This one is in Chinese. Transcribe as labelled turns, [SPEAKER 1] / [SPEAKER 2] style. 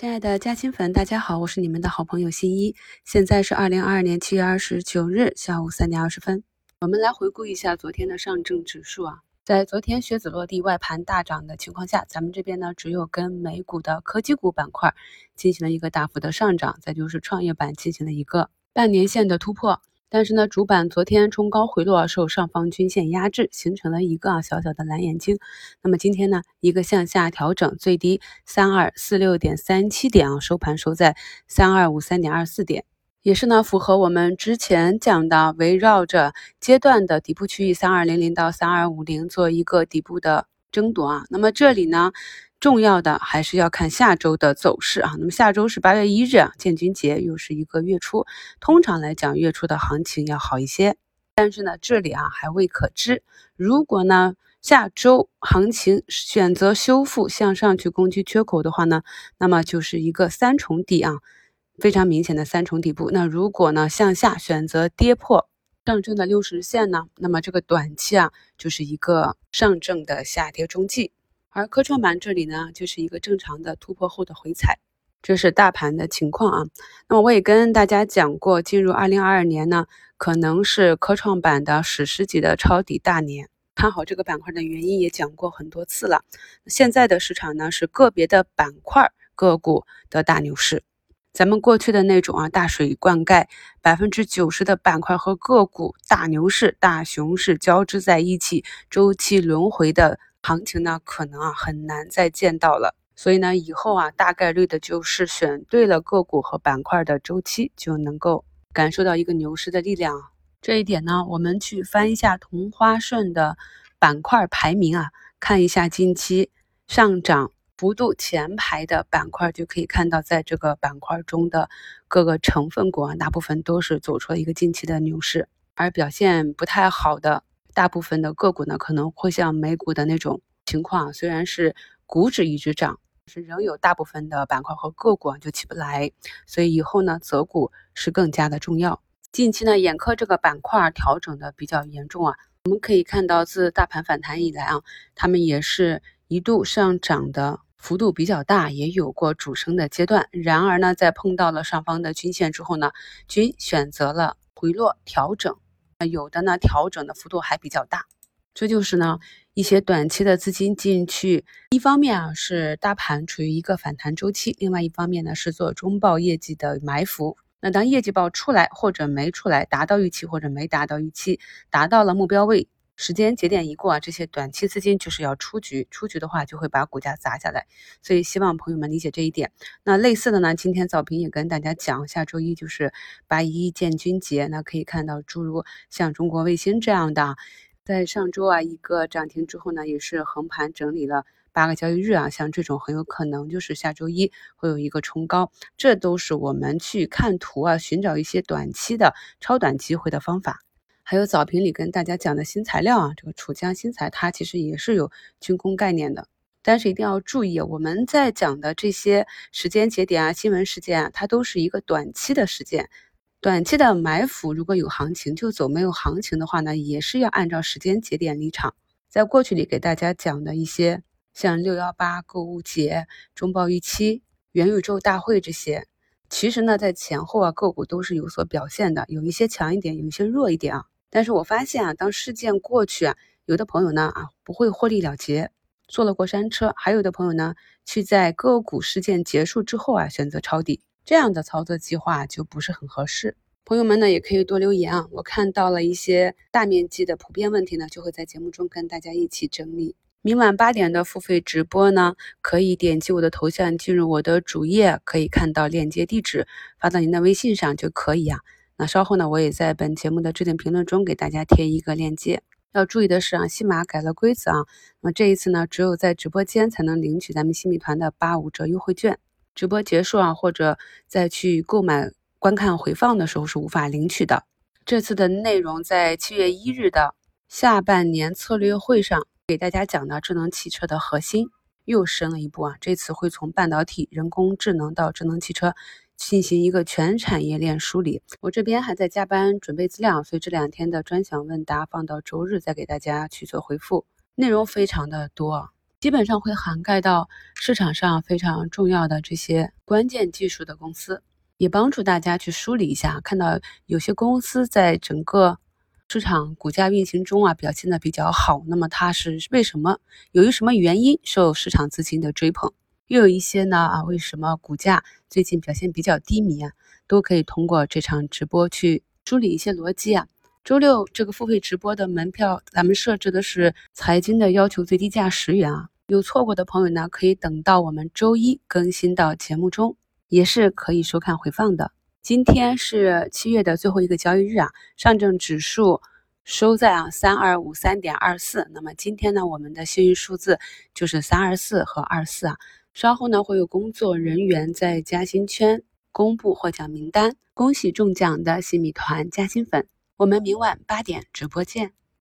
[SPEAKER 1] 亲爱的嘉兴粉，大家好，我是你们的好朋友新一。现在是二零二二年七月二十九日下午三点二十分。我们来回顾一下昨天的上证指数啊，在昨天靴子落地、外盘大涨的情况下，咱们这边呢只有跟美股的科技股板块进行了一个大幅的上涨，再就是创业板进行了一个半年线的突破。但是呢，主板昨天冲高回落，受上方均线压制，形成了一个小小的蓝眼睛。那么今天呢，一个向下调整，最低三二四六点三七点啊，收盘收在三二五三点二四点，也是呢符合我们之前讲的，围绕着阶段的底部区域三二零零到三二五零做一个底部的争夺啊。那么这里呢？重要的还是要看下周的走势啊。那么下周是八月一日啊，建军节，又是一个月初。通常来讲，月初的行情要好一些。但是呢，这里啊还未可知。如果呢下周行情选择修复向上去攻击缺口的话呢，那么就是一个三重底啊，非常明显的三重底部。那如果呢向下选择跌破上证的六十日线呢，那么这个短期啊就是一个上证的下跌中继。而科创板这里呢，就是一个正常的突破后的回踩，这是大盘的情况啊。那么我也跟大家讲过，进入二零二二年呢，可能是科创板的史诗级的抄底大年。看好这个板块的原因也讲过很多次了。现在的市场呢，是个别的板块个股的大牛市。咱们过去的那种啊，大水灌溉，百分之九十的板块和个股大牛市、大熊市交织在一起，周期轮回的。行情呢，可能啊很难再见到了，所以呢，以后啊大概率的就是选对了个股和板块的周期，就能够感受到一个牛市的力量。这一点呢，我们去翻一下同花顺的板块排名啊，看一下近期上涨幅度前排的板块，就可以看到，在这个板块中的各个成分股啊，大部分都是走出了一个近期的牛市，而表现不太好的。大部分的个股呢，可能会像美股的那种情况，虽然是股指一直涨，是仍有大部分的板块和个股啊就起不来，所以以后呢择股是更加的重要。近期呢眼科这个板块调整的比较严重啊，我们可以看到自大盘反弹以来啊，他们也是一度上涨的幅度比较大，也有过主升的阶段。然而呢，在碰到了上方的均线之后呢，均选择了回落调整。有的呢，调整的幅度还比较大，这就是呢一些短期的资金进去。一方面啊是大盘处于一个反弹周期，另外一方面呢是做中报业绩的埋伏。那当业绩报出来或者没出来，达到预期或者没达到预期，达到了目标位。时间节点一过啊，这些短期资金就是要出局，出局的话就会把股价砸下来，所以希望朋友们理解这一点。那类似的呢，今天早评也跟大家讲，下周一就是八一建军节，那可以看到诸如像中国卫星这样的，在上周啊一个涨停之后呢，也是横盘整理了八个交易日啊，像这种很有可能就是下周一会有一个冲高，这都是我们去看图啊，寻找一些短期的超短机会的方法。还有早评里跟大家讲的新材料啊，这个楚江新材它其实也是有军工概念的，但是一定要注意，我们在讲的这些时间节点啊、新闻事件啊，它都是一个短期的事件，短期的埋伏，如果有行情就走，没有行情的话呢，也是要按照时间节点离场。在过去里给大家讲的一些像六幺八购物节、中报预期、元宇宙大会这些，其实呢在前后啊个股都是有所表现的，有一些强一点，有一些弱一点啊。但是我发现啊，当事件过去啊，有的朋友呢啊不会获利了结，坐了过山车；还有的朋友呢，去在个股事件结束之后啊选择抄底，这样的操作计划就不是很合适。朋友们呢也可以多留言啊，我看到了一些大面积的普遍问题呢，就会在节目中跟大家一起整理。明晚八点的付费直播呢，可以点击我的头像进入我的主页，可以看到链接地址，发到您的微信上就可以啊。那稍后呢，我也在本节目的置顶评论中给大家贴一个链接。要注意的是啊，西马改了规则啊，那这一次呢，只有在直播间才能领取咱们新米团的八五折优惠券，直播结束啊，或者再去购买观看回放的时候是无法领取的。这次的内容在七月一日的下半年策略会上给大家讲的智能汽车的核心又深了一步啊，这次会从半导体、人工智能到智能汽车。进行一个全产业链梳理，我这边还在加班准备资料，所以这两天的专享问答放到周日再给大家去做回复，内容非常的多。基本上会涵盖到市场上非常重要的这些关键技术的公司，也帮助大家去梳理一下，看到有些公司在整个市场股价运行中啊表现的比较好，那么它是为什么？由于什么原因受市场资金的追捧？又有一些呢啊，为什么股价最近表现比较低迷啊？都可以通过这场直播去梳理一些逻辑啊。周六这个付费直播的门票，咱们设置的是财经的要求最低价十元啊。有错过的朋友呢，可以等到我们周一更新到节目中，也是可以收看回放的。今天是七月的最后一个交易日啊，上证指数收在啊三二五三点二四。那么今天呢，我们的幸运数字就是三二四和二四啊。稍后呢，会有工作人员在嘉兴圈公布获奖名单，恭喜中奖的新米团嘉兴粉，我们明晚八点直播见。